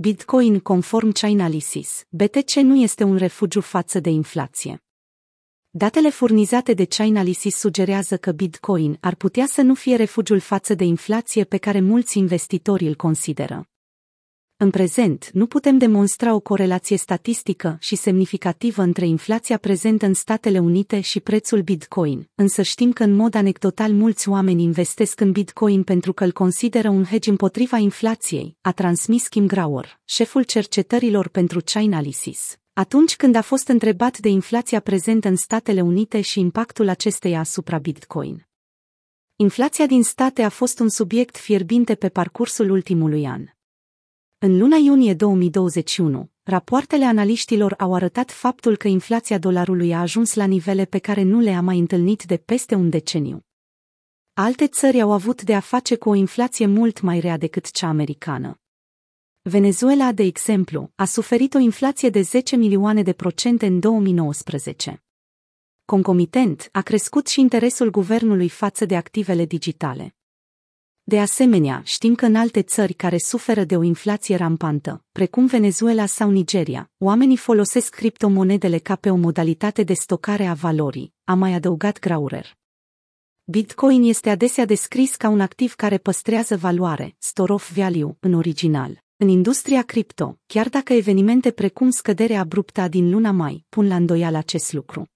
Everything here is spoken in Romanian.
Bitcoin conform Chainalysis, BTC nu este un refugiu față de inflație. Datele furnizate de Chainalysis sugerează că Bitcoin ar putea să nu fie refugiul față de inflație pe care mulți investitori îl consideră. În prezent, nu putem demonstra o corelație statistică și semnificativă între inflația prezentă în Statele Unite și prețul Bitcoin, însă știm că în mod anecdotal mulți oameni investesc în Bitcoin pentru că îl consideră un hedge împotriva inflației, a transmis Kim Grauer, șeful cercetărilor pentru Chainalysis. Atunci când a fost întrebat de inflația prezentă în Statele Unite și impactul acesteia asupra Bitcoin. Inflația din state a fost un subiect fierbinte pe parcursul ultimului an. În luna iunie 2021, rapoartele analiștilor au arătat faptul că inflația dolarului a ajuns la nivele pe care nu le-a mai întâlnit de peste un deceniu. Alte țări au avut de a face cu o inflație mult mai rea decât cea americană. Venezuela, de exemplu, a suferit o inflație de 10 milioane de procente în 2019. Concomitent, a crescut și interesul guvernului față de activele digitale. De asemenea, știm că în alte țări care suferă de o inflație rampantă, precum Venezuela sau Nigeria, oamenii folosesc criptomonedele ca pe o modalitate de stocare a valorii, a mai adăugat Graurer. Bitcoin este adesea descris ca un activ care păstrează valoare, store of value, în original. În industria cripto, chiar dacă evenimente precum scăderea abruptă din luna mai pun la îndoială acest lucru.